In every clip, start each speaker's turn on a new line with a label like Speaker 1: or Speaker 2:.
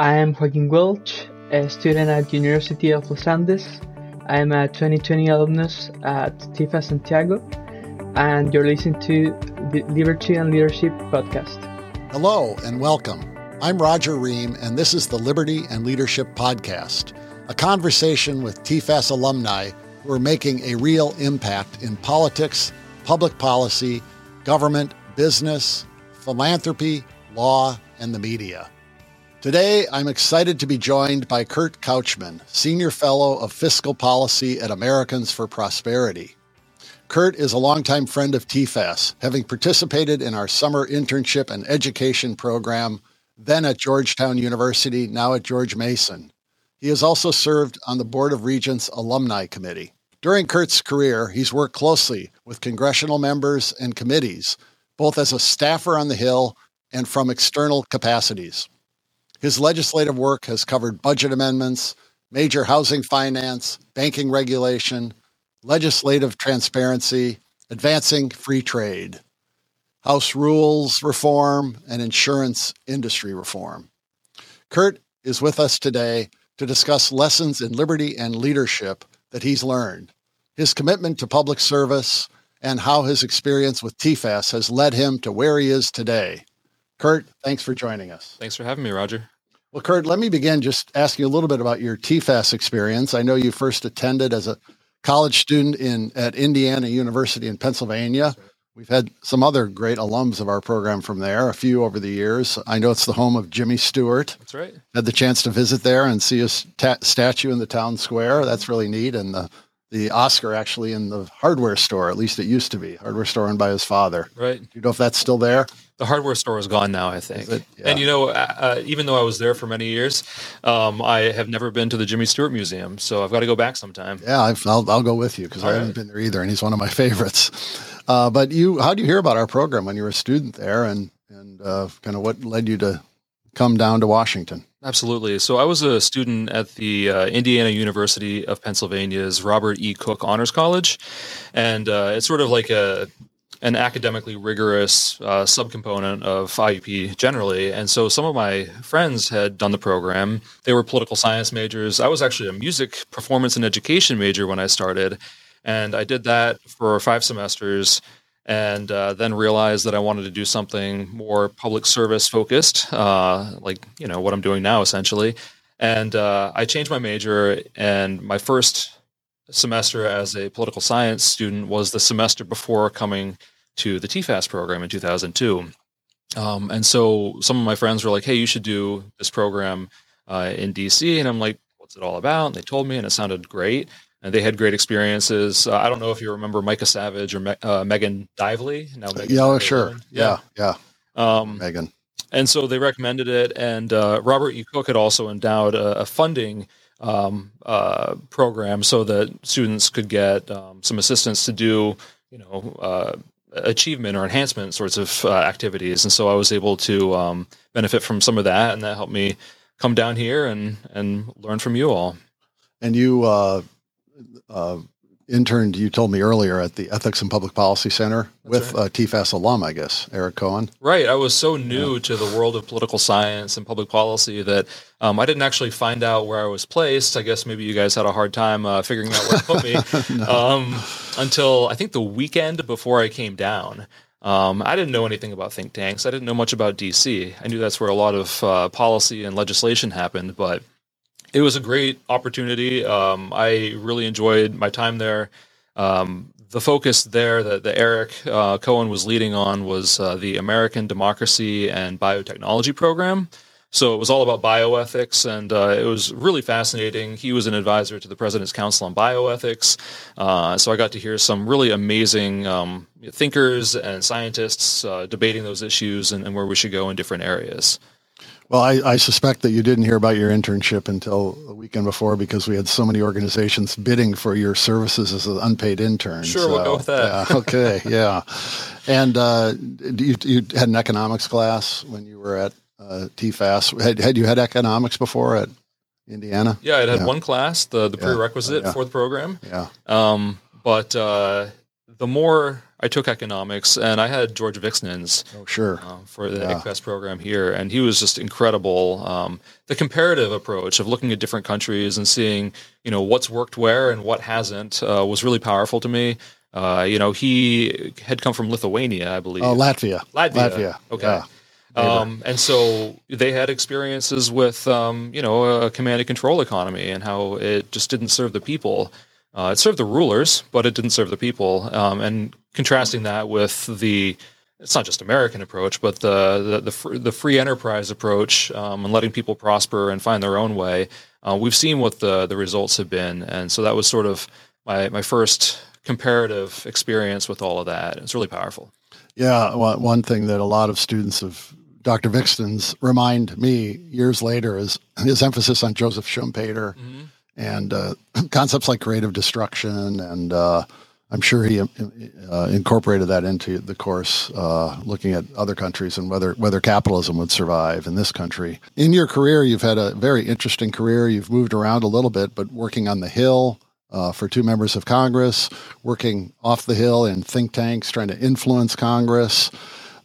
Speaker 1: I am Joaquin Welch, a student at University of Los Andes. I am a 2020 alumnus at TFAS Santiago, and you're listening to the Liberty and Leadership podcast.
Speaker 2: Hello and welcome. I'm Roger Ream, and this is the Liberty and Leadership podcast, a conversation with TFAS alumni who are making a real impact in politics, public policy, government, business, philanthropy, law, and the media. Today, I'm excited to be joined by Kurt Couchman, Senior Fellow of Fiscal Policy at Americans for Prosperity. Kurt is a longtime friend of TFAS, having participated in our summer internship and education program, then at Georgetown University, now at George Mason. He has also served on the Board of Regents Alumni Committee. During Kurt's career, he's worked closely with congressional members and committees, both as a staffer on the Hill and from external capacities. His legislative work has covered budget amendments, major housing finance, banking regulation, legislative transparency, advancing free trade, House rules reform, and insurance industry reform. Kurt is with us today to discuss lessons in liberty and leadership that he's learned, his commitment to public service, and how his experience with TFAS has led him to where he is today. Kurt, thanks for joining us.
Speaker 3: Thanks for having me, Roger.
Speaker 2: Well, Kurt, let me begin just asking a little bit about your TFAS experience. I know you first attended as a college student in at Indiana University in Pennsylvania. We've had some other great alums of our program from there, a few over the years. I know it's the home of Jimmy Stewart.
Speaker 3: That's right.
Speaker 2: Had the chance to visit there and see his ta- statue in the town square. That's really neat. And the the Oscar actually in the hardware store. At least it used to be hardware store owned by his father.
Speaker 3: Right.
Speaker 2: Do you know if that's still there?
Speaker 3: The hardware store is gone now, I think. yeah. And you know, uh, uh, even though I was there for many years, um, I have never been to the Jimmy Stewart Museum, so I've got to go back sometime.
Speaker 2: Yeah,
Speaker 3: i
Speaker 2: will I'll go with you because I haven't right. been there either, and he's one of my favorites. Uh, but you, how do you hear about our program when you were a student there, and and uh, kind of what led you to come down to Washington?
Speaker 3: Absolutely. So I was a student at the uh, Indiana University of Pennsylvania's Robert E. Cook Honors College, and uh, it's sort of like a an academically rigorous uh, subcomponent of IUP generally. And so some of my friends had done the program. They were political science majors. I was actually a music performance and education major when I started, and I did that for five semesters and uh, then realized that I wanted to do something more public service focused, uh, like you know what I'm doing now essentially. And uh, I changed my major, and my first semester as a political science student was the semester before coming to the TFAS program in 2002. Um, and so some of my friends were like, "Hey, you should do this program uh, in DC," and I'm like, "What's it all about?" And they told me, and it sounded great and they had great experiences. Uh, I don't know if you remember Micah Savage or Me- uh, Megan Dively. Now,
Speaker 2: Megan yeah, Dively. sure, yeah, yeah, yeah. Um, Megan.
Speaker 3: And so they recommended it, and uh, Robert E. Cook had also endowed a, a funding um, uh, program so that students could get um, some assistance to do, you know, uh, achievement or enhancement sorts of uh, activities. And so I was able to um, benefit from some of that, and that helped me come down here and and learn from you all.
Speaker 2: And you uh, interned, you told me earlier, at the Ethics and Public Policy Center That's with right. uh, TFAS alum, I guess, Eric Cohen.
Speaker 3: Right. I was so new yeah. to the world of political science and public policy that um, I didn't actually find out where I was placed. I guess maybe you guys had a hard time uh, figuring out where to put me no. um, until I think the weekend before I came down. Um, I didn't know anything about think tanks. I didn't know much about DC. I knew that's where a lot of uh, policy and legislation happened, but it was a great opportunity. Um, I really enjoyed my time there. Um, the focus there that, the Eric uh, Cohen was leading on was uh, the American Democracy and Biotechnology Program. So it was all about bioethics, and uh, it was really fascinating. He was an advisor to the President's Council on Bioethics. Uh, so I got to hear some really amazing um, thinkers and scientists uh, debating those issues and, and where we should go in different areas.
Speaker 2: Well, I, I, suspect that you didn't hear about your internship until the weekend before because we had so many organizations bidding for your services as an unpaid intern.
Speaker 3: Sure, so, we'll go with that.
Speaker 2: Yeah, okay, yeah. And uh, you, you, had an economics class when you were at uh, TFAS. Had, had you had economics before at Indiana?
Speaker 3: Yeah, I had yeah. one class, the, the prerequisite yeah. for the program.
Speaker 2: Yeah. Um,
Speaker 3: but uh, the more I took economics, and I had George Viksnins.
Speaker 2: Oh, sure.
Speaker 3: Um, for the yeah. program here, and he was just incredible. Um, the comparative approach of looking at different countries and seeing, you know, what's worked where and what hasn't uh, was really powerful to me. Uh, you know, he had come from Lithuania, I believe. Oh,
Speaker 2: Latvia.
Speaker 3: Latvia. Latvia. Okay. Yeah. Um, and so they had experiences with, um, you know, a command and control economy and how it just didn't serve the people. Uh, it served the rulers, but it didn't serve the people. Um, and contrasting that with the it's not just American approach, but the the the, the free enterprise approach um, and letting people prosper and find their own way. Uh, we've seen what the the results have been, and so that was sort of my my first comparative experience with all of that. It's really powerful.
Speaker 2: Yeah, well, one thing that a lot of students of Dr. Vixton's remind me years later is his emphasis on Joseph Schumpeter mm-hmm. and uh, concepts like creative destruction and uh, I'm sure he uh, incorporated that into the course, uh, looking at other countries and whether whether capitalism would survive in this country. In your career, you've had a very interesting career. You've moved around a little bit, but working on the Hill uh, for two members of Congress, working off the Hill in think tanks, trying to influence Congress.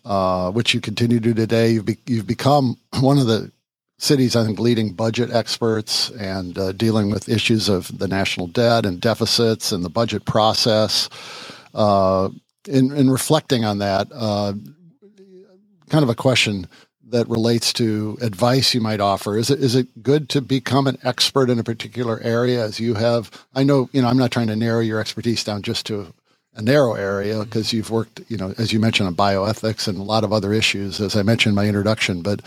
Speaker 2: Uh, which you continue to do today. You've, be- you've become one of the cities, I think, leading budget experts and uh, dealing with issues of the national debt and deficits and the budget process. Uh, in, in, reflecting on that, uh, kind of a question that relates to advice you might offer. Is it is it good to become an expert in a particular area as you have? I know you know I'm not trying to narrow your expertise down just to a narrow area because you've worked, you know, as you mentioned, on bioethics and a lot of other issues, as I mentioned in my introduction. But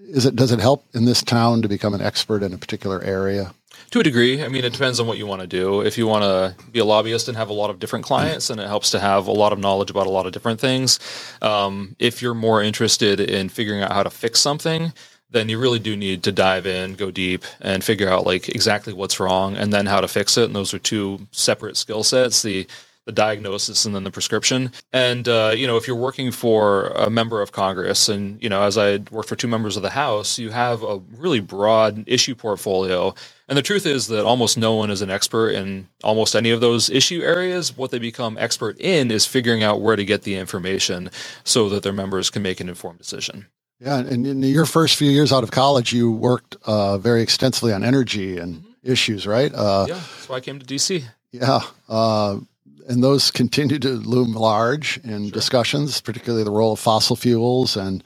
Speaker 2: is it does it help in this town to become an expert in a particular area?
Speaker 3: To a degree, I mean, it depends on what you want to do. If you want to be a lobbyist and have a lot of different clients, and it helps to have a lot of knowledge about a lot of different things. Um, if you're more interested in figuring out how to fix something, then you really do need to dive in, go deep, and figure out like exactly what's wrong and then how to fix it. And those are two separate skill sets. The the diagnosis and then the prescription. And uh, you know, if you're working for a member of Congress, and you know, as I worked for two members of the House, you have a really broad issue portfolio. And the truth is that almost no one is an expert in almost any of those issue areas. What they become expert in is figuring out where to get the information so that their members can make an informed decision.
Speaker 2: Yeah, and in your first few years out of college, you worked uh, very extensively on energy and mm-hmm. issues, right? Uh,
Speaker 3: yeah, that's why I came to DC.
Speaker 2: Yeah, uh, and those continue to loom large in sure. discussions, particularly the role of fossil fuels and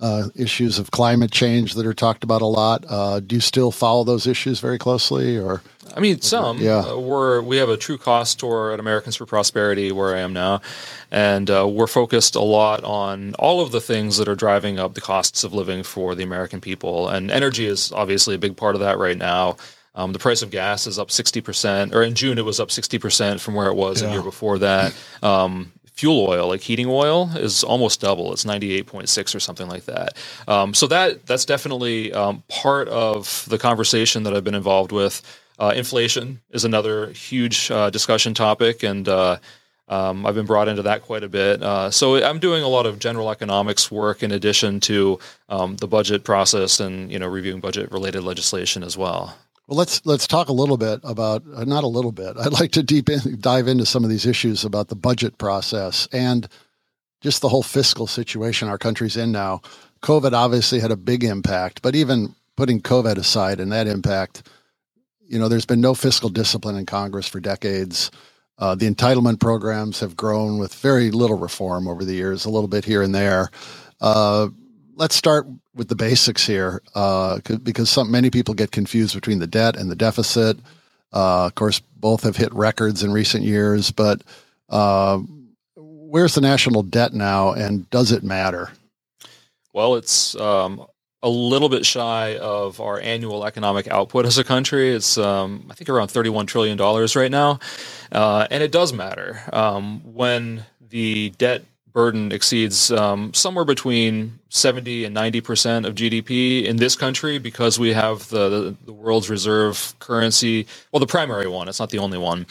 Speaker 2: uh, issues of climate change that are talked about a lot. Uh, do you still follow those issues very closely, or?
Speaker 3: I mean, some. Yeah. Uh, we're we have a True Cost tour at Americans for Prosperity, where I am now, and uh, we're focused a lot on all of the things that are driving up the costs of living for the American people, and energy is obviously a big part of that right now. Um, the price of gas is up 60%, or in June it was up 60% from where it was yeah. a year before that. Um, fuel oil, like heating oil, is almost double. It's 98.6 or something like that. Um, so that that's definitely um, part of the conversation that I've been involved with. Uh, inflation is another huge uh, discussion topic, and uh, um, I've been brought into that quite a bit. Uh, so I'm doing a lot of general economics work in addition to um, the budget process and you know reviewing budget related legislation as well.
Speaker 2: Well, let's let's talk a little bit about uh, not a little bit. I'd like to deep in, dive into some of these issues about the budget process and just the whole fiscal situation our country's in now. COVID obviously had a big impact, but even putting COVID aside and that impact, you know, there's been no fiscal discipline in Congress for decades. Uh, the entitlement programs have grown with very little reform over the years, a little bit here and there. Uh, let's start with the basics here uh, because some, many people get confused between the debt and the deficit. Uh, of course, both have hit records in recent years, but uh, where's the national debt now and does it matter?
Speaker 3: Well, it's um, a little bit shy of our annual economic output as a country. It's, um, I think, around $31 trillion right now. Uh, and it does matter. Um, when the debt burden exceeds um, somewhere between 70 and 90 percent of GDP in this country because we have the, the, the, world's reserve currency. Well, the primary one, it's not the only one.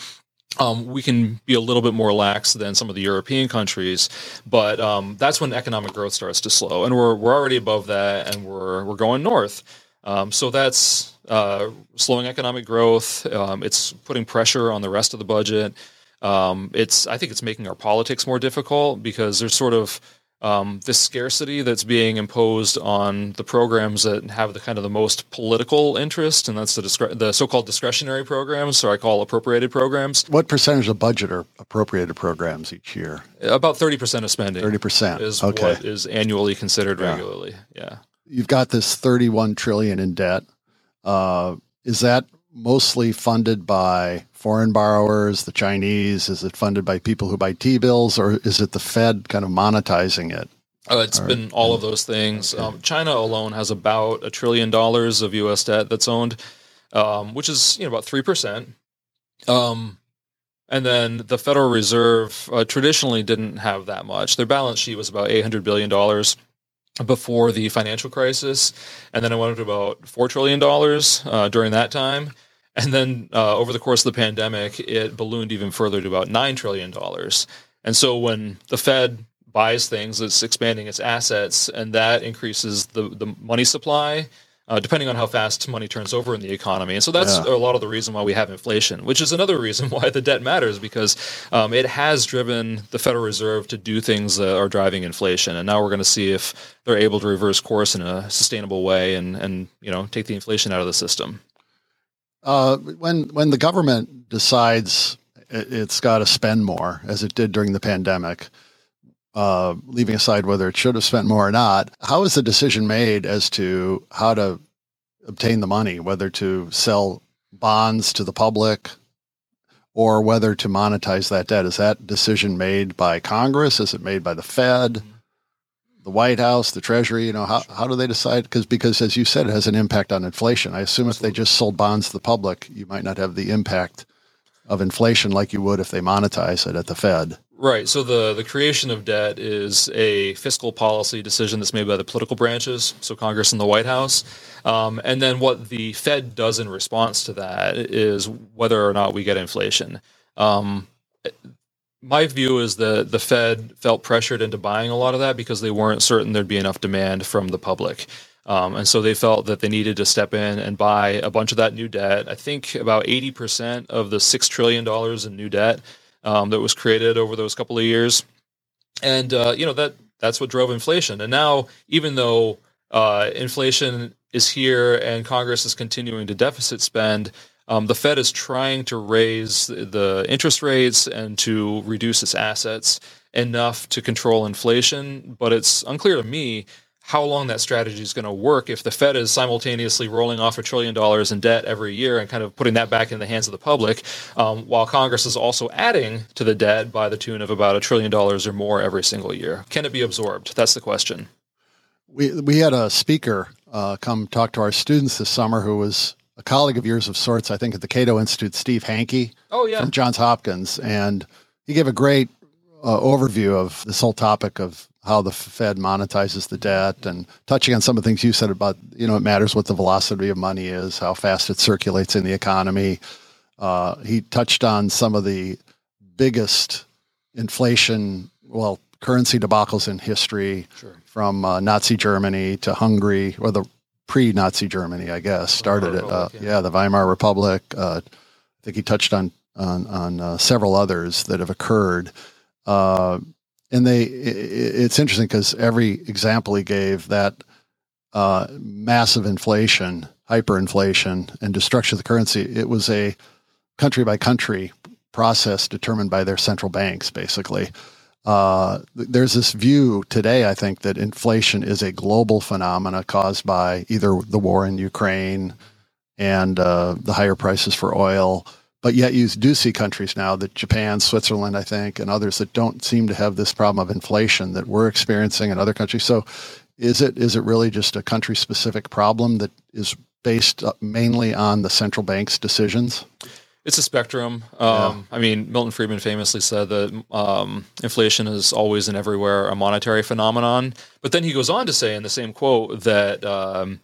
Speaker 3: Um, we can be a little bit more lax than some of the European countries, but um, that's when economic growth starts to slow, and we're we're already above that, and we're we're going north. Um, so that's uh, slowing economic growth. Um, it's putting pressure on the rest of the budget. Um, it's I think it's making our politics more difficult because there's sort of um, this scarcity that's being imposed on the programs that have the kind of the most political interest, and that's the, discre- the so-called discretionary programs, or I call appropriated programs.
Speaker 2: What percentage of budget are appropriated programs each year?
Speaker 3: About thirty percent of spending.
Speaker 2: Thirty percent
Speaker 3: is okay. what is annually considered yeah. regularly. Yeah.
Speaker 2: You've got this thirty-one trillion in debt. Uh, is that mostly funded by foreign borrowers, the Chinese? Is it funded by people who buy T bills, or is it the Fed kind of monetizing it?
Speaker 3: Uh, it's been all of those things. Okay. Um, China alone has about a trillion dollars of U.S. debt that's owned, um, which is you know about three percent. Um, and then the Federal Reserve uh, traditionally didn't have that much. Their balance sheet was about eight hundred billion dollars before the financial crisis, and then it went up to about four trillion dollars uh, during that time. And then uh, over the course of the pandemic, it ballooned even further to about nine trillion dollars. And so when the Fed buys things, it's expanding its assets, and that increases the the money supply uh, depending on how fast money turns over in the economy. And so that's yeah. a lot of the reason why we have inflation, which is another reason why the debt matters because um, it has driven the Federal Reserve to do things that are driving inflation. And now we're going to see if they're able to reverse course in a sustainable way and, and you know take the inflation out of the system.
Speaker 2: Uh, when when the government decides it's got to spend more, as it did during the pandemic, uh, leaving aside whether it should have spent more or not, how is the decision made as to how to obtain the money, whether to sell bonds to the public or whether to monetize that debt? Is that decision made by Congress? Is it made by the Fed, mm-hmm. the White House, the Treasury? You know, how, how do they decide? Because because as you said, it has an impact on inflation. I assume Absolutely. if they just sold bonds to the public, you might not have the impact of inflation like you would if they monetize it at the Fed.
Speaker 3: Right. So the, the creation of debt is a fiscal policy decision that's made by the political branches, so Congress and the White House. Um, and then what the Fed does in response to that is whether or not we get inflation. Um, my view is that the Fed felt pressured into buying a lot of that because they weren't certain there'd be enough demand from the public. Um, and so they felt that they needed to step in and buy a bunch of that new debt. I think about 80% of the $6 trillion in new debt um, that was created over those couple of years, and uh, you know that that's what drove inflation. And now, even though uh, inflation is here and Congress is continuing to deficit spend, um, the Fed is trying to raise the interest rates and to reduce its assets enough to control inflation. But it's unclear to me how long that strategy is going to work if the Fed is simultaneously rolling off a trillion dollars in debt every year and kind of putting that back in the hands of the public, um, while Congress is also adding to the debt by the tune of about a trillion dollars or more every single year. Can it be absorbed? That's the question.
Speaker 2: We, we had a speaker uh, come talk to our students this summer who was a colleague of yours of sorts, I think, at the Cato Institute, Steve Hanke.
Speaker 3: Oh, yeah.
Speaker 2: From Johns Hopkins. And he gave a great uh, overview of this whole topic of how the Fed monetizes the debt and touching on some of the things you said about, you know, it matters what the velocity of money is, how fast it circulates in the economy. Uh, he touched on some of the biggest inflation, well, currency debacles in history sure. from uh, Nazi Germany to Hungary or the pre Nazi Germany, I guess, started it. Uh, yeah. yeah. the Weimar Republic. Uh, I think he touched on on, on uh, several others that have occurred uh, and they, it, it's interesting because every example he gave that uh, massive inflation, hyperinflation, and destruction of the currency, it was a country by country process determined by their central banks, basically. Uh, there's this view today, I think, that inflation is a global phenomena caused by either the war in Ukraine and uh, the higher prices for oil but yet you do see countries now that Japan, Switzerland, I think, and others that don't seem to have this problem of inflation that we're experiencing in other countries. So is it is it really just a country specific problem that is based uh, mainly on the central bank's decisions?
Speaker 3: It's a spectrum. Um, yeah. I mean, Milton Friedman famously said that um, inflation is always and everywhere a monetary phenomenon. But then he goes on to say in the same quote that um,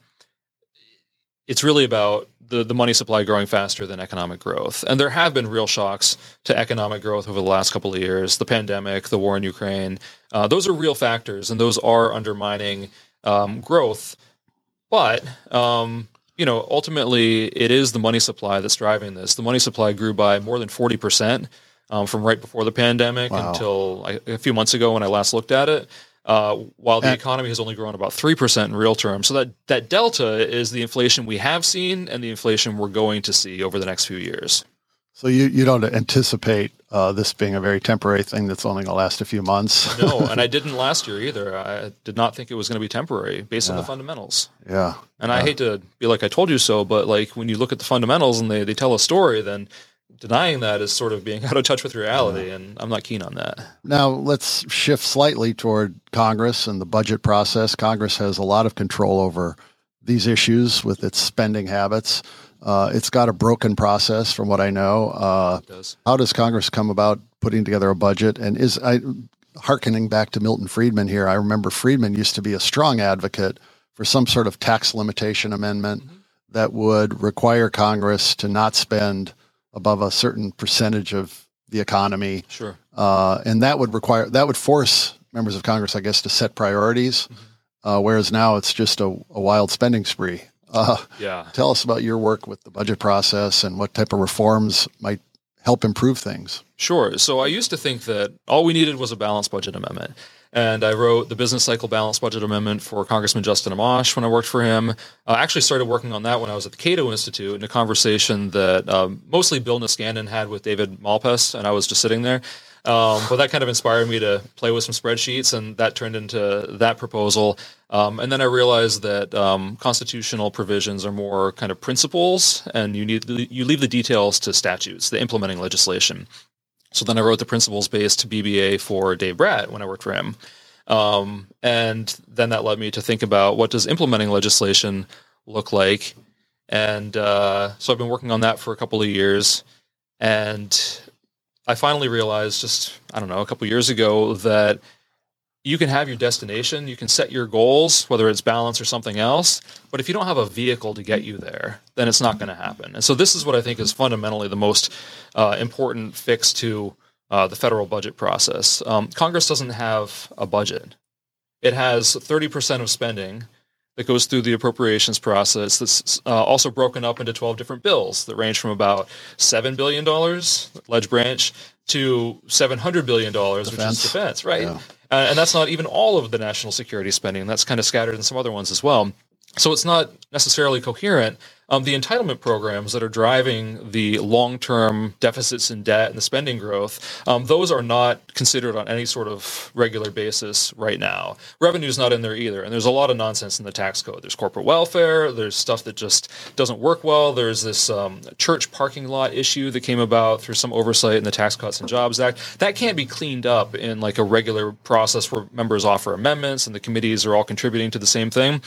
Speaker 3: it's really about the, the money supply growing faster than economic growth. And there have been real shocks to economic growth over the last couple of years the pandemic, the war in Ukraine. Uh, those are real factors, and those are undermining um, growth. But, um, you know, ultimately, it is the money supply that's driving this. The money supply grew by more than 40%. Um, from right before the pandemic wow. until I, a few months ago when I last looked at it. Uh, while the uh, economy has only grown about 3% in real terms. So that, that delta is the inflation we have seen and the inflation we're going to see over the next few years.
Speaker 2: So you, you don't anticipate uh, this being a very temporary thing that's only going to last a few months.
Speaker 3: no, and I didn't last year either. I did not think it was going to be temporary based yeah. on the fundamentals.
Speaker 2: Yeah.
Speaker 3: And yeah. I hate to be like I told you so, but like when you look at the fundamentals and they, they tell a story, then denying that is sort of being out of touch with reality, and I'm not keen on that.
Speaker 2: Now, let's shift slightly toward Congress and the budget process. Congress has a lot of control over these issues with its spending habits. Uh, it's got a broken process, from what I know. Uh, does. How does Congress come about putting together a budget? And is I harkening back to Milton Friedman here? I remember Friedman used to be a strong advocate for some sort of tax limitation amendment mm-hmm. that would require Congress to not spend above a certain percentage of the economy.
Speaker 3: Sure. Uh,
Speaker 2: and that would require that would force members of Congress, I guess, to set priorities. Mm-hmm. Uh, whereas now it's just a, a wild spending spree. Uh, yeah. Tell us about your work with the budget process and what type of reforms might help improve things.
Speaker 3: Sure. So I used to think that all we needed was a balanced budget amendment and I wrote the business cycle balance budget amendment for Congressman Justin Amash when I worked for him. Uh, I actually started working on that when I was at the Cato Institute in a conversation that um, mostly Bill Niskanen had with David Malpass, and I was just sitting there. Um, but that kind of inspired me to play with some spreadsheets, and that turned into that proposal. Um, and then I realized that um, constitutional provisions are more kind of principles, and you need you leave the details to statutes, the implementing legislation. So then I wrote the principles based BBA for Dave Bratt when I worked for him. Um, and then that led me to think about what does implementing legislation look like? And uh, so I've been working on that for a couple of years. And I finally realized just, I don't know, a couple years ago that – you can have your destination, you can set your goals, whether it's balance or something else, but if you don't have a vehicle to get you there, then it's not going to happen. And so this is what I think is fundamentally the most uh, important fix to uh, the federal budget process. Um, Congress doesn't have a budget. It has 30% of spending that goes through the appropriations process that's uh, also broken up into 12 different bills that range from about $7 billion, Ledge Branch, to $700 billion, defense. which is defense, right? Yeah. Uh, and that's not even all of the national security spending. That's kind of scattered in some other ones as well. So it's not necessarily coherent. Um, the entitlement programs that are driving the long-term deficits and debt and the spending growth, um, those are not considered on any sort of regular basis right now. Revenue's not in there either, and there's a lot of nonsense in the tax code. There's corporate welfare. There's stuff that just doesn't work well. There's this um, church parking lot issue that came about through some oversight in the Tax Cuts and Jobs Act. That can't be cleaned up in like a regular process where members offer amendments and the committees are all contributing to the same thing.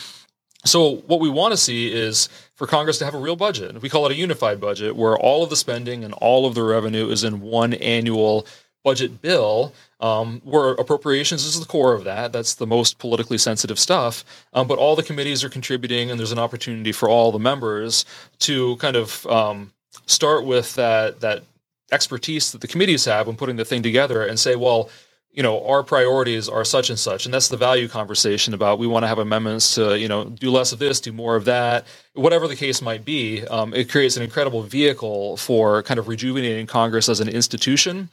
Speaker 3: So what we want to see is for Congress to have a real budget. We call it a unified budget where all of the spending and all of the revenue is in one annual budget bill um, where appropriations is the core of that. That's the most politically sensitive stuff. Um, but all the committees are contributing, and there's an opportunity for all the members to kind of um, start with that that expertise that the committees have when putting the thing together and say, well, you know our priorities are such and such and that's the value conversation about we want to have amendments to you know do less of this do more of that whatever the case might be um, it creates an incredible vehicle for kind of rejuvenating congress as an institution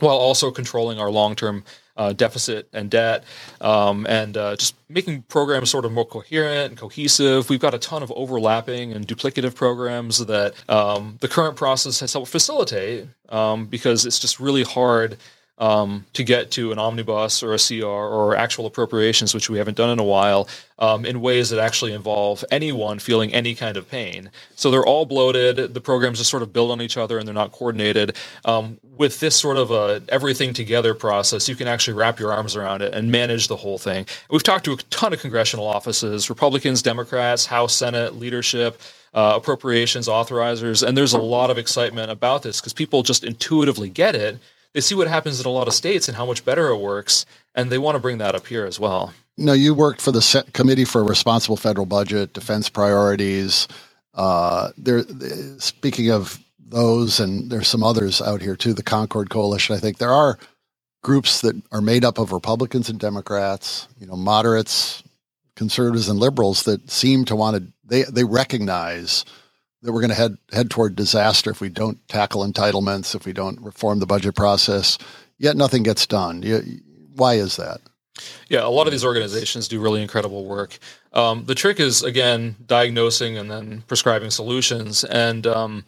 Speaker 3: while also controlling our long-term uh, deficit and debt, um, and uh, just making programs sort of more coherent and cohesive. We've got a ton of overlapping and duplicative programs that um, the current process has helped facilitate um, because it's just really hard um, to get to an omnibus or a CR or actual appropriations, which we haven't done in a while, um, in ways that actually involve anyone feeling any kind of pain. So they're all bloated. The programs just sort of build on each other and they're not coordinated. Um, with this sort of a everything together process, you can actually wrap your arms around it and manage the whole thing. We've talked to a ton of congressional offices, Republicans, Democrats, House, Senate, leadership. Uh, appropriations authorizers and there's a lot of excitement about this because people just intuitively get it they see what happens in a lot of states and how much better it works, and they want to bring that up here as well.
Speaker 2: Now, you worked for the Committee for a Responsible Federal Budget, Defense Priorities. Uh, there, speaking of those, and there's some others out here too. The Concord Coalition, I think there are groups that are made up of Republicans and Democrats, you know, moderates, conservatives, and liberals that seem to want to. They they recognize that we're going to head head toward disaster if we don't tackle entitlements, if we don't reform the budget process. Yet nothing gets done. You, why is that?
Speaker 3: Yeah, a lot of these organizations do really incredible work. Um, the trick is again diagnosing and then prescribing solutions. And um,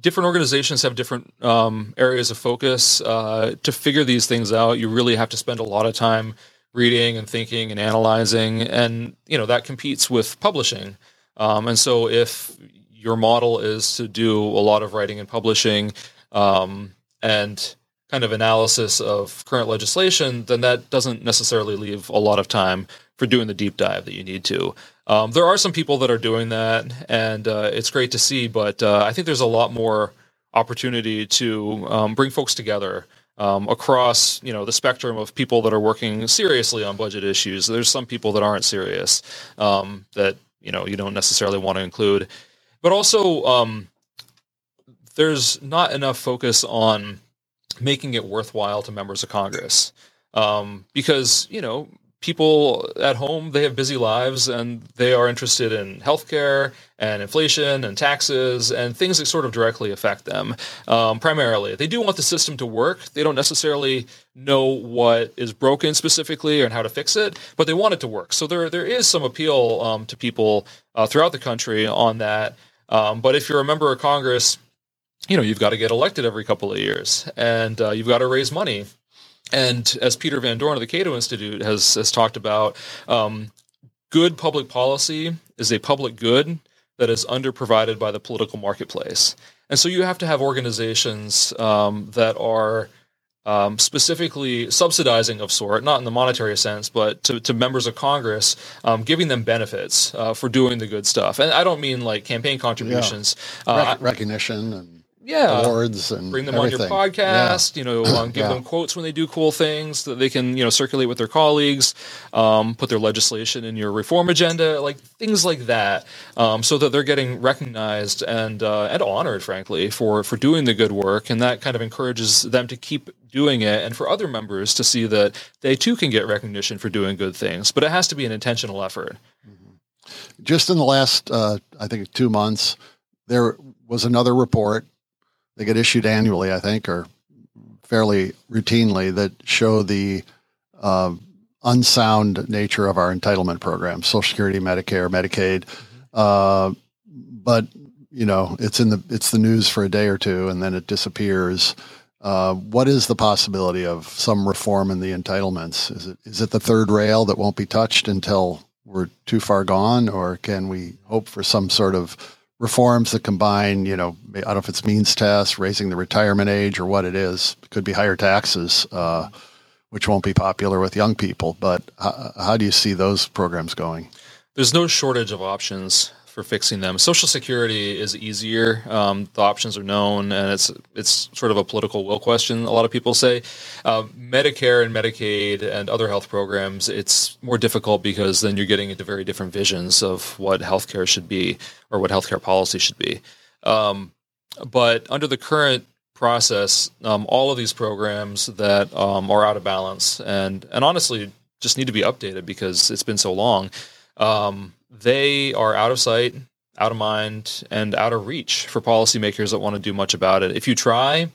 Speaker 3: different organizations have different um, areas of focus. Uh, to figure these things out, you really have to spend a lot of time reading and thinking and analyzing, and you know that competes with publishing. Um, and so, if your model is to do a lot of writing and publishing um, and kind of analysis of current legislation, then that doesn't necessarily leave a lot of time for doing the deep dive that you need to. Um, there are some people that are doing that, and uh, it's great to see, but uh, I think there's a lot more opportunity to um, bring folks together. Um, across you know the spectrum of people that are working seriously on budget issues. There's some people that aren't serious um, that you know you don't necessarily want to include but also um, there's not enough focus on making it worthwhile to members of Congress um, because you know people at home they have busy lives and they are interested in healthcare and inflation and taxes and things that sort of directly affect them um, primarily they do want the system to work they don't necessarily know what is broken specifically and how to fix it but they want it to work so there there is some appeal um, to people uh, throughout the country on that um, but if you're a member of Congress, you know, you've got to get elected every couple of years and uh, you've got to raise money. And as Peter Van Doren of the Cato Institute has, has talked about, um, good public policy is a public good that is underprovided by the political marketplace. And so you have to have organizations um, that are um, specifically subsidizing of sort, not in the monetary sense, but to, to members of Congress, um, giving them benefits uh, for doing the good stuff. And I don't mean like campaign contributions,
Speaker 2: yeah. Uh, recognition and yeah. awards and
Speaker 3: bring them
Speaker 2: everything. on
Speaker 3: your podcast. Yeah. You know, um, give yeah. them quotes when they do cool things that they can you know circulate with their colleagues. Um, put their legislation in your reform agenda, like things like that, um, so that they're getting recognized and uh, and honored, frankly, for for doing the good work, and that kind of encourages them to keep doing it, and for other members to see that they too can get recognition for doing good things. But it has to be an intentional effort.
Speaker 2: Mm-hmm. Just in the last, uh, I think, two months, there was another report they get issued annually, I think, or fairly routinely that show the uh, unsound nature of our entitlement programs, Social Security, Medicare, Medicaid. Mm-hmm. Uh, but you know, it's in the it's the news for a day or two, and then it disappears. Uh, what is the possibility of some reform in the entitlements? Is it is it the third rail that won't be touched until we're too far gone, or can we hope for some sort of reforms that combine, you know, I don't know if it's means test, raising the retirement age, or what it is. It could be higher taxes, uh, which won't be popular with young people. But how do you see those programs going?
Speaker 3: There's no shortage of options for fixing them. Social Security is easier. Um, the options are known, and it's it's sort of a political will question. A lot of people say uh, Medicare and Medicaid and other health programs. It's more difficult because then you're getting into very different visions of what healthcare should be or what healthcare policy should be. Um, but under the current process, um, all of these programs that um, are out of balance and and honestly just need to be updated because it's been so long. Um, they are out of sight, out of mind, and out of reach for policymakers that want to do much about it. If you try,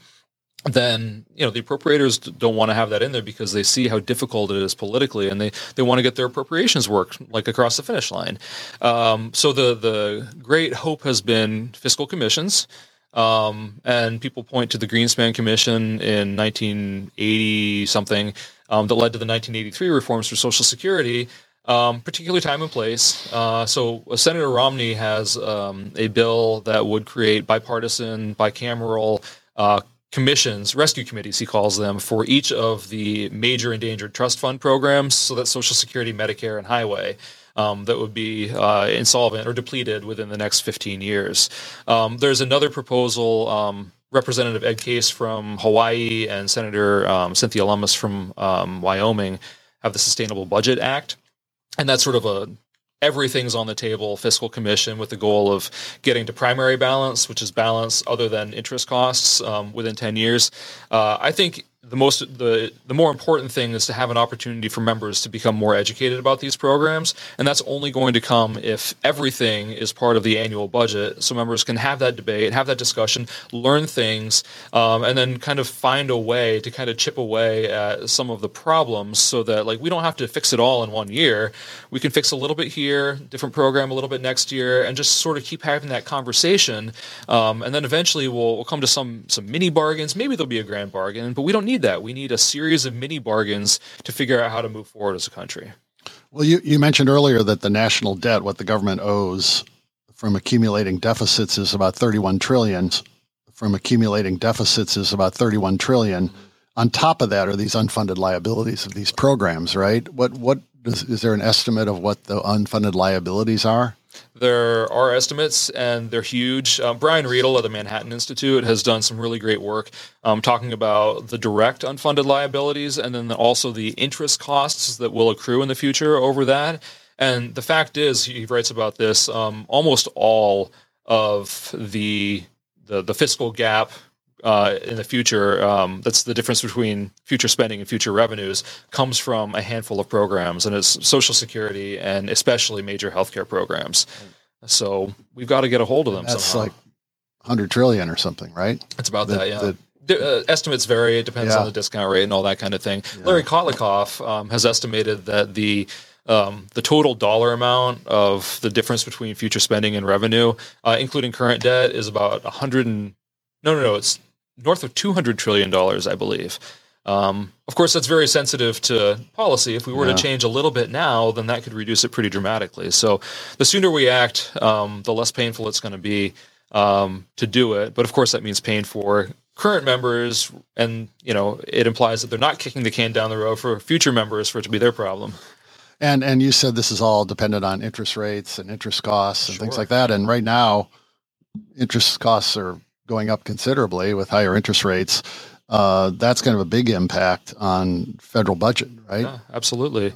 Speaker 3: then you know the appropriators don't want to have that in there because they see how difficult it is politically, and they they want to get their appropriations worked like across the finish line. Um, so the the great hope has been fiscal commissions. Um, and people point to the Greenspan Commission in 1980 something um, that led to the 1983 reforms for Social Security um, particular time and place. Uh, so uh, Senator Romney has um, a bill that would create bipartisan, bicameral uh, commissions, rescue committees, he calls them, for each of the major endangered trust fund programs. So that's Social Security, Medicare, and Highway. Um, that would be uh, insolvent or depleted within the next 15 years. Um, there's another proposal um, Representative Ed Case from Hawaii and Senator um, Cynthia Lummis from um, Wyoming have the Sustainable Budget Act and that's sort of a everything's on the table fiscal commission with the goal of getting to primary balance, which is balance other than interest costs um, within 10 years. Uh, I think the most the the more important thing is to have an opportunity for members to become more educated about these programs and that's only going to come if everything is part of the annual budget so members can have that debate have that discussion learn things um, and then kind of find a way to kind of chip away at some of the problems so that like we don't have to fix it all in one year we can fix a little bit here different program a little bit next year and just sort of keep having that conversation um, and then eventually we'll, we'll come to some some mini bargains maybe there'll be a grand bargain but we don't need need that. We need a series of mini bargains to figure out how to move forward as a country.
Speaker 2: Well, you, you mentioned earlier that the national debt, what the government owes from accumulating deficits, is about 31 trillion. From accumulating deficits is about 31 trillion. On top of that are these unfunded liabilities of these programs, right? What what does, is there an estimate of what the unfunded liabilities are?
Speaker 3: There are estimates, and they're huge. Um, Brian Riedl of the Manhattan Institute has done some really great work um, talking about the direct unfunded liabilities and then also the interest costs that will accrue in the future over that. And the fact is, he writes about this, um, almost all of the, the, the fiscal gap uh, in the future, um, that's the difference between future spending and future revenues, comes from a handful of programs, and it's Social Security and especially major healthcare programs. So we've got to get a hold of them.
Speaker 2: That's somehow. like 100 trillion or something, right?
Speaker 3: It's about the, that, yeah. The, uh, estimates vary. It depends yeah. on the discount rate and all that kind of thing. Yeah. Larry Kotlikoff um, has estimated that the um, the total dollar amount of the difference between future spending and revenue, uh, including current debt, is about 100. And, no, no, no. It's north of two hundred trillion dollars, I believe. Um, of course, that's very sensitive to policy. If we were yeah. to change a little bit now, then that could reduce it pretty dramatically. So the sooner we act, um, the less painful it's going to be um, to do it. But of course, that means paying for current members, and you know, it implies that they're not kicking the can down the road for future members for it to be their problem.
Speaker 2: And and you said this is all dependent on interest rates and interest costs and sure. things like that. And right now, interest costs are going up considerably with higher interest rates, uh, that's kind of a big impact on federal budget, right? Yeah,
Speaker 3: absolutely.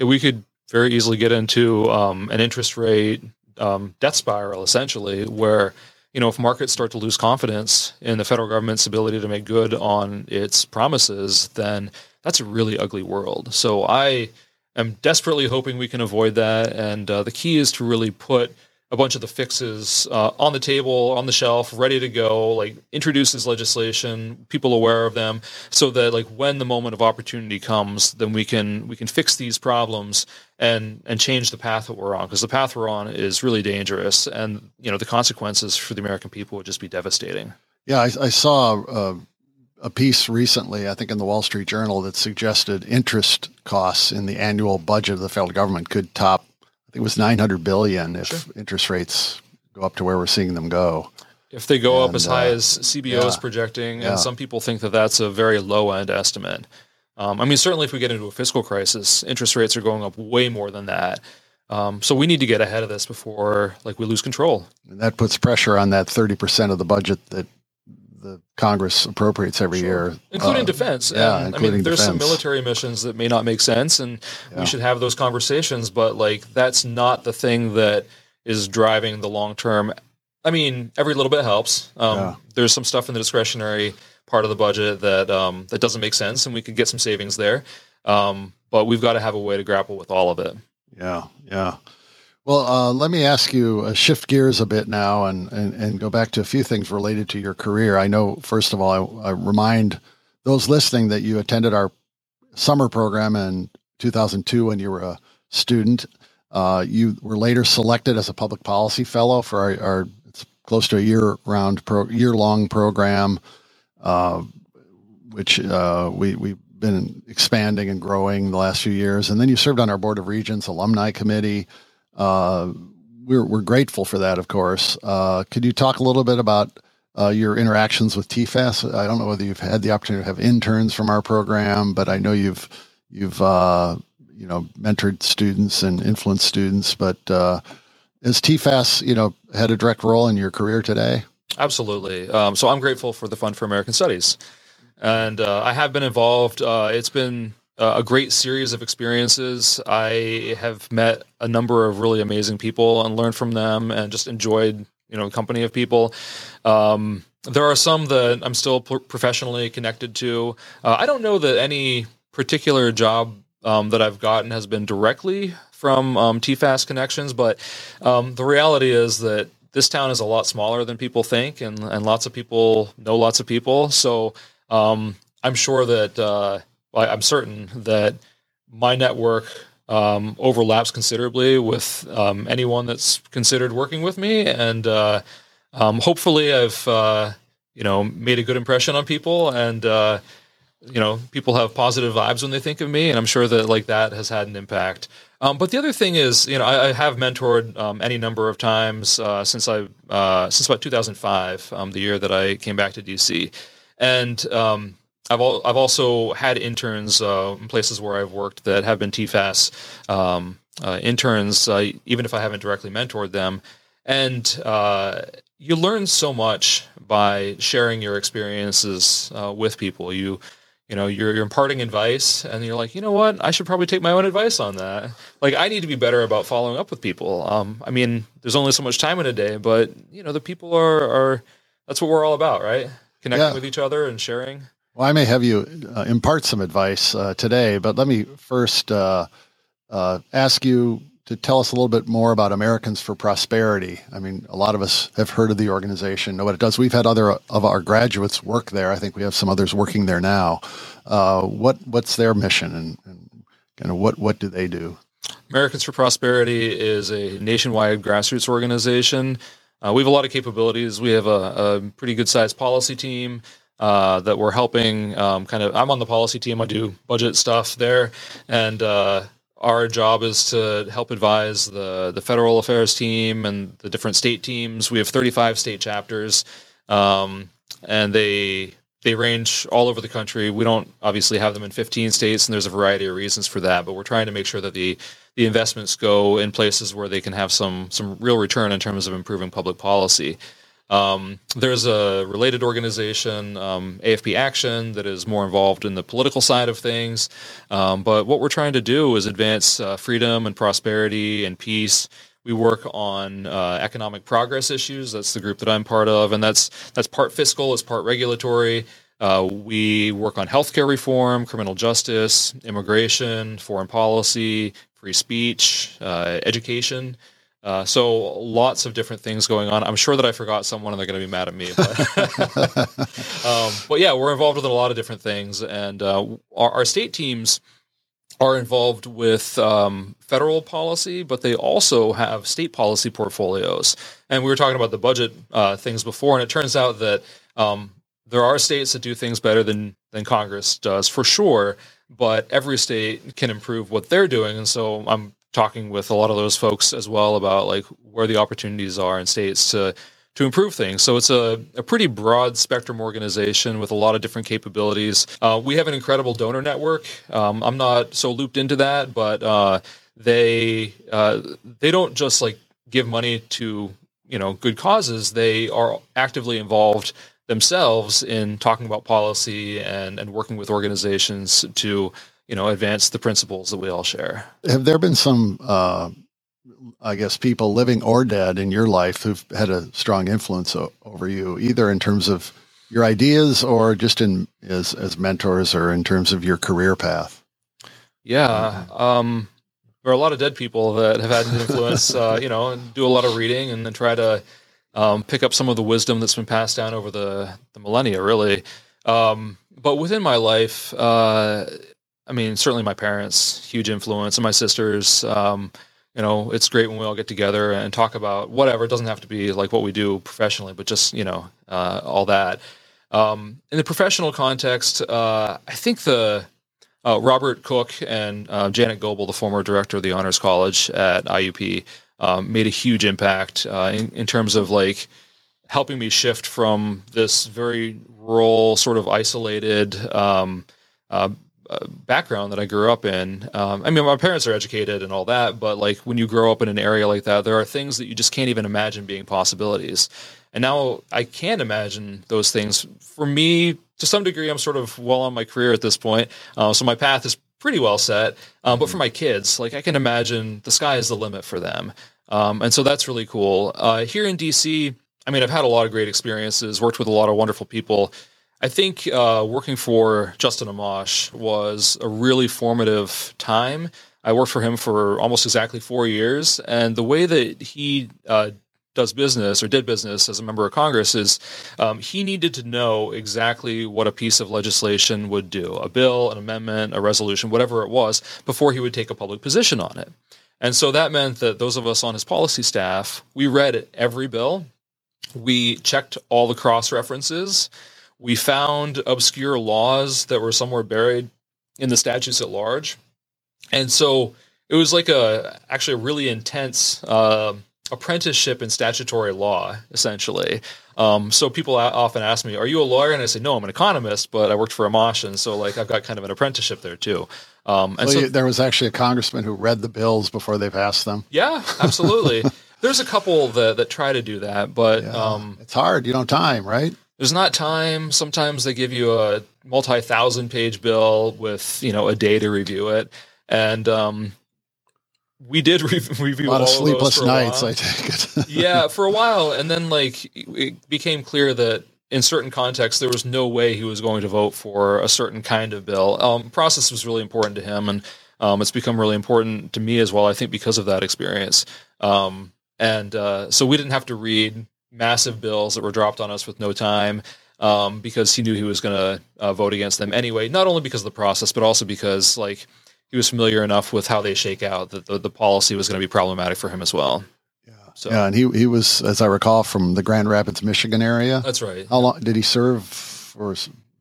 Speaker 3: Uh, we could very easily get into um, an interest rate um, spiral, essentially, where you know if markets start to lose confidence in the federal government's ability to make good on its promises, then that's a really ugly world. So I am desperately hoping we can avoid that, and uh, the key is to really put a bunch of the fixes uh, on the table, on the shelf, ready to go, like introduces legislation, people aware of them, so that like when the moment of opportunity comes, then we can we can fix these problems and and change the path that we're on because the path we're on is really dangerous, and you know the consequences for the American people would just be devastating.
Speaker 2: Yeah, I, I saw. Uh, a piece recently, I think in the Wall Street Journal, that suggested interest costs in the annual budget of the federal government could top I think it was 900 billion if sure. interest rates go up to where we're seeing them go.
Speaker 3: If they go and, up as high uh, as CBO is projecting, yeah. and some people think that that's a very low end estimate. Um, I mean, certainly if we get into a fiscal crisis, interest rates are going up way more than that. Um, so we need to get ahead of this before like we lose control.
Speaker 2: And that puts pressure on that 30% of the budget that the Congress appropriates every sure. year,
Speaker 3: including uh, defense. Yeah, and, including I mean, there's defense. some military missions that may not make sense, and yeah. we should have those conversations. But like, that's not the thing that is driving the long term. I mean, every little bit helps. Um, yeah. There's some stuff in the discretionary part of the budget that um, that doesn't make sense, and we could get some savings there. Um, but we've got to have a way to grapple with all of it.
Speaker 2: Yeah, yeah. Well, uh, let me ask you, uh, shift gears a bit now and, and, and, go back to a few things related to your career. I know, first of all, I, I remind those listening that you attended our summer program in 2002 when you were a student. Uh, you were later selected as a public policy fellow for our, our it's close to a year round pro, year long program, uh, which uh, we we've been expanding and growing the last few years. And then you served on our board of regents alumni committee. Uh, we're, we're grateful for that, of course. Uh, could you talk a little bit about uh, your interactions with TFAS? I don't know whether you've had the opportunity to have interns from our program, but I know you've you've uh, you know mentored students and influenced students. But uh, has TFAS you know had a direct role in your career today?
Speaker 3: Absolutely. Um, so I'm grateful for the Fund for American Studies, and uh, I have been involved. it's been uh, a great series of experiences. I have met a number of really amazing people and learned from them, and just enjoyed you know company of people. Um, there are some that I'm still professionally connected to. Uh, I don't know that any particular job um, that I've gotten has been directly from um, TFAS connections, but um, the reality is that this town is a lot smaller than people think, and, and lots of people know lots of people. So um, I'm sure that uh, I'm certain that my network um, overlaps considerably with um, anyone that's considered working with me, and uh, um, hopefully, I've uh, you know made a good impression on people, and uh, you know people have positive vibes when they think of me, and I'm sure that like that has had an impact. Um, but the other thing is, you know, I, I have mentored um, any number of times uh, since I uh, since about 2005, um, the year that I came back to DC, and I've al- I've also had interns uh, in places where I've worked that have been TFAS um, uh, interns, uh, even if I haven't directly mentored them, and uh, you learn so much by sharing your experiences uh, with people. You you know you're, you're imparting advice and you're like you know what i should probably take my own advice on that like i need to be better about following up with people um, i mean there's only so much time in a day but you know the people are are that's what we're all about right connecting yeah. with each other and sharing
Speaker 2: well, I may have you uh, impart some advice uh, today, but let me first uh, uh, ask you to tell us a little bit more about Americans for Prosperity. I mean, a lot of us have heard of the organization, know what it does. We've had other of our graduates work there. I think we have some others working there now. Uh, what what's their mission and, and kind of what what do they do?
Speaker 3: Americans for Prosperity is a nationwide grassroots organization. Uh, we have a lot of capabilities. We have a, a pretty good sized policy team uh, that we're helping um, kind of i'm on the policy team i do budget stuff there and uh, our job is to help advise the, the federal affairs team and the different state teams we have 35 state chapters um, and they they range all over the country. We don't obviously have them in 15 states, and there's a variety of reasons for that. But we're trying to make sure that the the investments go in places where they can have some some real return in terms of improving public policy. Um, there's a related organization, um, AFP Action, that is more involved in the political side of things. Um, but what we're trying to do is advance uh, freedom and prosperity and peace. We work on uh, economic progress issues. That's the group that I'm part of, and that's that's part fiscal, it's part regulatory. Uh, we work on healthcare reform, criminal justice, immigration, foreign policy, free speech, uh, education. Uh, so lots of different things going on. I'm sure that I forgot someone, and they're going to be mad at me. But, um, but yeah, we're involved with a lot of different things, and uh, our, our, state teams are involved with um, federal policy, but they also have state policy portfolios. And we were talking about the budget uh, things before, and it turns out that um, there are states that do things better than than Congress does for sure. But every state can improve what they're doing, and so I'm talking with a lot of those folks as well about like where the opportunities are in states to to improve things. So it's a, a pretty broad spectrum organization with a lot of different capabilities. Uh, we have an incredible donor network. Um, I'm not so looped into that, but uh, they uh, they don't just like give money to you know good causes. They are actively involved themselves in talking about policy and and working with organizations to you know advance the principles that we all share.
Speaker 2: Have there been some, uh, I guess, people living or dead in your life who've had a strong influence o- over you, either in terms of your ideas or just in as as mentors or in terms of your career path?
Speaker 3: Yeah, um, there are a lot of dead people that have had an influence. uh, you know, and do a lot of reading and then try to. Um, pick up some of the wisdom that's been passed down over the, the millennia, really. Um, but within my life, uh, I mean, certainly my parents, huge influence, and my sisters. Um, you know, it's great when we all get together and talk about whatever. It doesn't have to be like what we do professionally, but just you know, uh, all that. Um, in the professional context, uh, I think the uh, Robert Cook and uh, Janet Goebel, the former director of the Honors College at IUP, um, made a huge impact uh, in, in terms of like helping me shift from this very rural, sort of isolated. Um, uh, uh, background that I grew up in. Um, I mean, my parents are educated and all that, but like when you grow up in an area like that, there are things that you just can't even imagine being possibilities. And now I can imagine those things. For me, to some degree, I'm sort of well on my career at this point, uh, so my path is pretty well set. Uh, but for mm-hmm. my kids, like I can imagine the sky is the limit for them, um, and so that's really cool. Uh, here in DC, I mean, I've had a lot of great experiences, worked with a lot of wonderful people. I think uh, working for Justin Amash was a really formative time. I worked for him for almost exactly four years, and the way that he uh, does business or did business as a member of Congress is um, he needed to know exactly what a piece of legislation would do a bill, an amendment, a resolution, whatever it was before he would take a public position on it. And so that meant that those of us on his policy staff, we read every bill, we checked all the cross references. We found obscure laws that were somewhere buried in the statutes at large. And so it was like a actually a really intense uh, apprenticeship in statutory law, essentially. Um, so people often ask me, "Are you a lawyer?" And I say, "No, I'm an economist, but I worked for Amash, and so like I've got kind of an apprenticeship there too."
Speaker 2: Um, and well, so you, there was actually a congressman who read the bills before they passed them.
Speaker 3: Yeah, absolutely. There's a couple that that try to do that, but yeah.
Speaker 2: um, it's hard. You don't time, right?
Speaker 3: there's not time. Sometimes they give you a multi-thousand page bill with you know a day to review it, and um, we did re- review
Speaker 2: a lot
Speaker 3: of
Speaker 2: sleepless
Speaker 3: of
Speaker 2: nights. I take it.
Speaker 3: yeah, for a while, and then like it became clear that in certain contexts there was no way he was going to vote for a certain kind of bill. Um, process was really important to him, and um, it's become really important to me as well. I think because of that experience, um, and uh, so we didn't have to read massive bills that were dropped on us with no time um, because he knew he was going to uh, vote against them anyway. Not only because of the process, but also because like he was familiar enough with how they shake out that the, the policy was going to be problematic for him as well.
Speaker 2: Yeah. So. Yeah, and he he was, as I recall, from the Grand Rapids, Michigan area.
Speaker 3: That's right.
Speaker 2: How long did he serve? For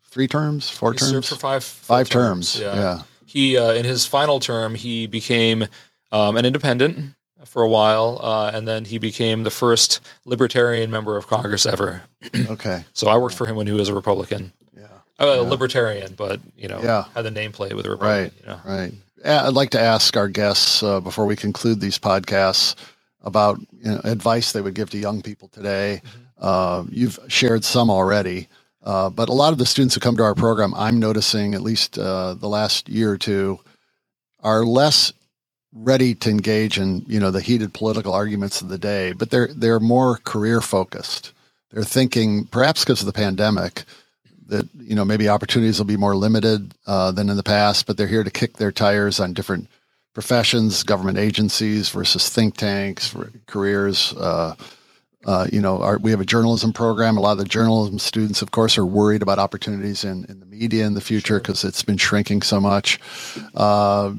Speaker 2: three terms, four
Speaker 3: he
Speaker 2: terms,
Speaker 3: for five,
Speaker 2: five terms. terms. Yeah. yeah.
Speaker 3: He uh, in his final term, he became um, an independent for a while, uh, and then he became the first libertarian member of Congress ever.
Speaker 2: okay.
Speaker 3: So I worked for him when he was a Republican.
Speaker 2: Yeah. Uh, yeah.
Speaker 3: Libertarian, but you know, yeah. had the nameplate with a Republican.
Speaker 2: Right. You know. Right. I'd like to ask our guests uh, before we conclude these podcasts about you know, advice they would give to young people today. Mm-hmm. Uh, you've shared some already. Uh, but a lot of the students who come to our program, I'm noticing, at least uh, the last year or two, are less ready to engage in you know the heated political arguments of the day, but they're they're more career focused. They're thinking perhaps because of the pandemic that you know maybe opportunities will be more limited uh, than in the past, but they're here to kick their tires on different professions, government agencies versus think tanks, careers. Uh, uh, you know, our, we have a journalism program. A lot of the journalism students, of course, are worried about opportunities in, in the media in the future because it's been shrinking so much. Uh,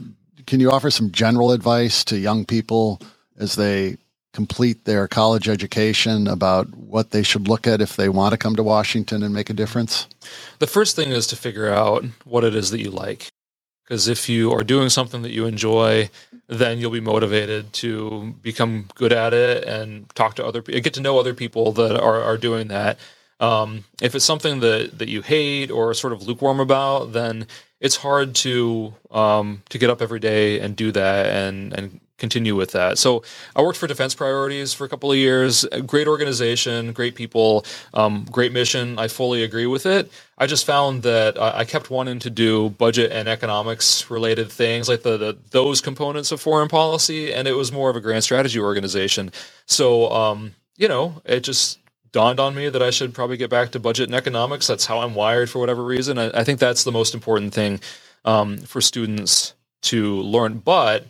Speaker 2: can you offer some general advice to young people as they complete their college education about what they should look at if they want to come to Washington and make a difference?
Speaker 3: The first thing is to figure out what it is that you like. Because if you are doing something that you enjoy, then you'll be motivated to become good at it and talk to other people, get to know other people that are, are doing that. Um, if it's something that, that you hate or sort of lukewarm about, then it's hard to um, to get up every day and do that and and continue with that. So I worked for Defense Priorities for a couple of years. Great organization, great people, um, great mission. I fully agree with it. I just found that I kept wanting to do budget and economics related things, like the, the those components of foreign policy, and it was more of a grand strategy organization. So um, you know, it just dawned on me that I should probably get back to budget and economics. That's how I'm wired for whatever reason. I, I think that's the most important thing um, for students to learn. But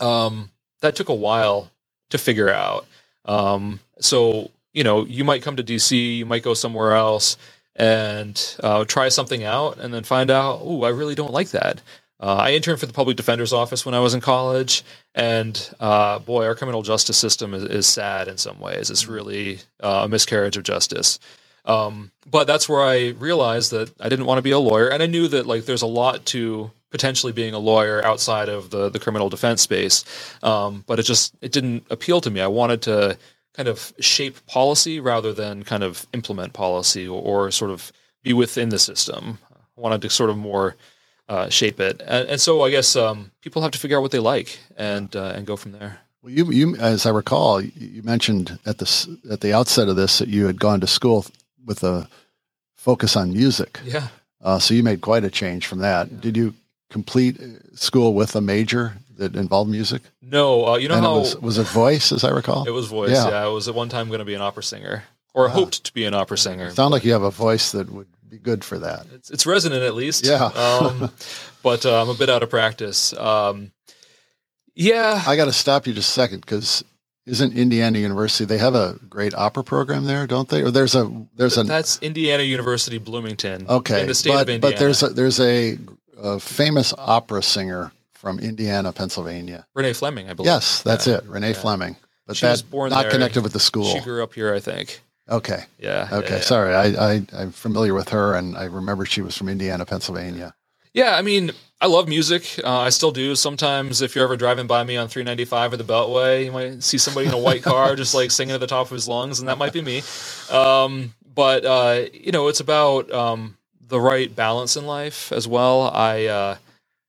Speaker 3: um, that took a while to figure out. Um, so, you know, you might come to DC, you might go somewhere else and uh, try something out and then find out, oh, I really don't like that. Uh, I interned for the public defender's office when I was in college, and uh, boy, our criminal justice system is, is, sad in some ways. It's mm-hmm. really uh, a miscarriage of justice. Um, but that's where I realized that I didn't want to be a lawyer, and I knew that like there's a lot to potentially being a lawyer outside of the the criminal defense space. Um, but it just it didn't appeal to me. I wanted to kind of shape policy rather than kind of implement policy or, or sort of be within the system. I wanted to sort of more uh, shape it. And, and, so I guess um, people have to figure out what they like and uh, and go from there.
Speaker 2: Well, you, you as I recall, you mentioned at the at the outset of this that you had gone to school with a focus on music.
Speaker 3: Yeah. Uh,
Speaker 2: so you made quite a change from that. Yeah. Did you complete uh, school with a major that involved music?
Speaker 3: No, uh, you know and how
Speaker 2: it was, was, it voice? As I recall,
Speaker 3: it was voice. Yeah, yeah I was at one time going to be an opera singer, or yeah. hoped to be an opera singer. Sound
Speaker 2: like you have a voice that would be good for that.
Speaker 3: It's, it's resonant at least.
Speaker 2: Yeah. um,
Speaker 3: but uh, I'm a bit out of practice. Um, yeah.
Speaker 2: I got to stop you just a second because isn't Indiana University? They have a great opera program there, don't they? Or there's a there's a
Speaker 3: that's Indiana University Bloomington.
Speaker 2: Okay, in the state but, of Indiana. But there's a, there's a, a famous opera singer from Indiana, Pennsylvania,
Speaker 3: Renee Fleming, I believe.
Speaker 2: Yes, that's yeah. it, Renee yeah. Fleming. But she was born not there. connected with the school. She
Speaker 3: grew up here, I think.
Speaker 2: Okay.
Speaker 3: Yeah. Okay. Yeah, yeah.
Speaker 2: Sorry, I, I I'm familiar with her, and I remember she was from Indiana, Pennsylvania.
Speaker 3: Yeah, I mean, I love music. Uh, I still do. Sometimes, if you're ever driving by me on 395 or the Beltway, you might see somebody in a white car just like singing at the top of his lungs, and that might be me. Um, but uh, you know, it's about um, the right balance in life as well. I, uh,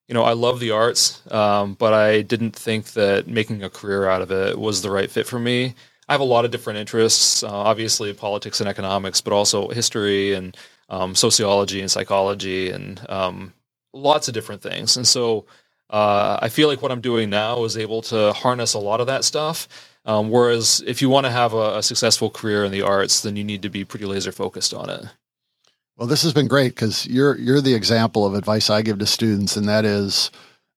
Speaker 3: you know, I love the arts, um, but I didn't think that making a career out of it was the right fit for me. I have a lot of different interests, uh, obviously politics and economics, but also history and um, sociology and psychology and um, lots of different things. And so uh, I feel like what I'm doing now is able to harness a lot of that stuff. Um, whereas if you want to have a, a successful career in the arts, then you need to be pretty laser focused on it.
Speaker 2: Well, this has been great because you're you're the example of advice I give to students, and that is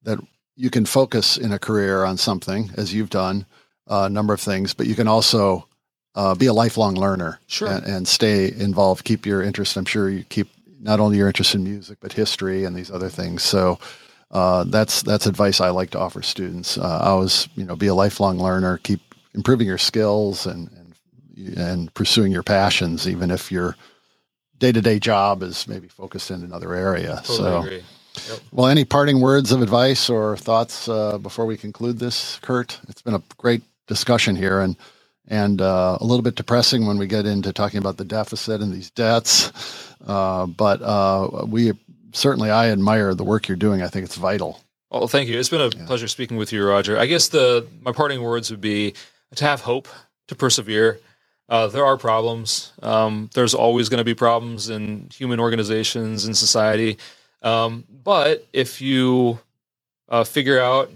Speaker 2: that you can focus in a career on something as you've done a number of things, but you can also uh, be a lifelong learner
Speaker 3: sure.
Speaker 2: and, and, stay involved. Keep your interest. I'm sure you keep not only your interest in music, but history and these other things. So uh, that's that's advice I like to offer students. Uh, always, you know, be a lifelong learner. Keep improving your skills and and, and pursuing your passions, even if your day to day job is maybe focused in another area.
Speaker 3: Totally so. Yep.
Speaker 2: Well, any parting words of advice or thoughts uh, before we conclude this, Kurt? It's been a great discussion here, and and uh, a little bit depressing when we get into talking about the deficit and these debts. Uh, but uh, we certainly, I admire the work you're doing. I think it's vital. Well,
Speaker 3: thank you. It's been a yeah. pleasure speaking with you, Roger. I guess the my parting words would be to have hope, to persevere. Uh, there are problems. Um, there's always going to be problems in human organizations and society. Um, but if you uh, figure out,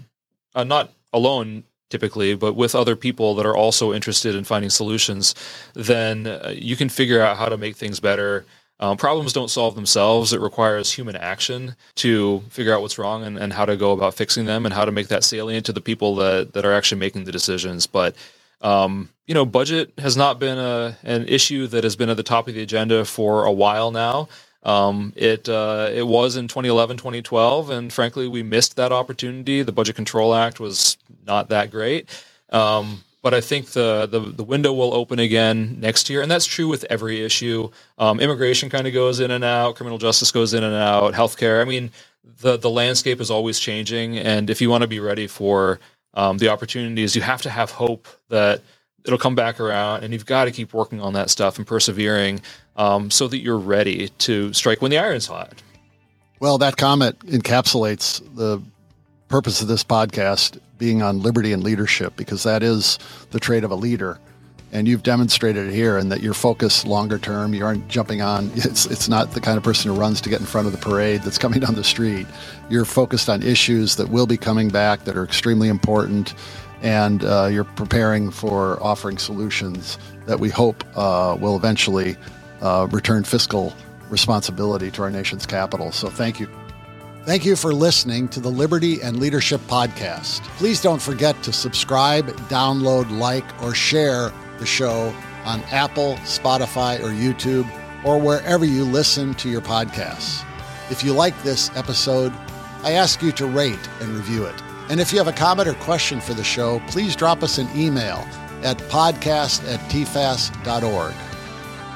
Speaker 3: uh, not alone typically, but with other people that are also interested in finding solutions, then uh, you can figure out how to make things better. Um, problems don't solve themselves. It requires human action to figure out what's wrong and, and how to go about fixing them and how to make that salient to the people that, that are actually making the decisions. But um, you know, budget has not been a, an issue that has been at the top of the agenda for a while now. Um, it uh, it was in 2011, 2012, and frankly, we missed that opportunity. The Budget Control Act was not that great. Um, but I think the, the, the window will open again next year, and that's true with every issue. Um, immigration kind of goes in and out, criminal justice goes in and out, healthcare. I mean, the the landscape is always changing, and if you want to be ready for um, the opportunities, you have to have hope that it'll come back around and you've got to keep working on that stuff and persevering um, so that you're ready to strike when the iron's hot
Speaker 2: well that comment encapsulates the purpose of this podcast being on liberty and leadership because that is the trait of a leader and you've demonstrated it here and that you're focused longer term you aren't jumping on it's, it's not the kind of person who runs to get in front of the parade that's coming down the street you're focused on issues that will be coming back that are extremely important and uh, you're preparing for offering solutions that we hope uh, will eventually uh, return fiscal responsibility to our nation's capital. So thank you. Thank you for listening to the Liberty and Leadership Podcast. Please don't forget to subscribe, download, like, or share the show on Apple, Spotify, or YouTube, or wherever you listen to your podcasts. If you like this episode, I ask you to rate and review it. And if you have a comment or question for the show, please drop us an email at podcast at tfas.org.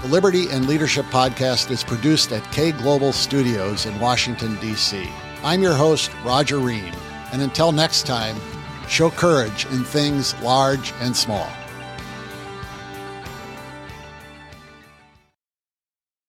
Speaker 2: The Liberty and Leadership Podcast is produced at K Global Studios in Washington, D.C. I'm your host, Roger Ream. And until next time, show courage in things large and small.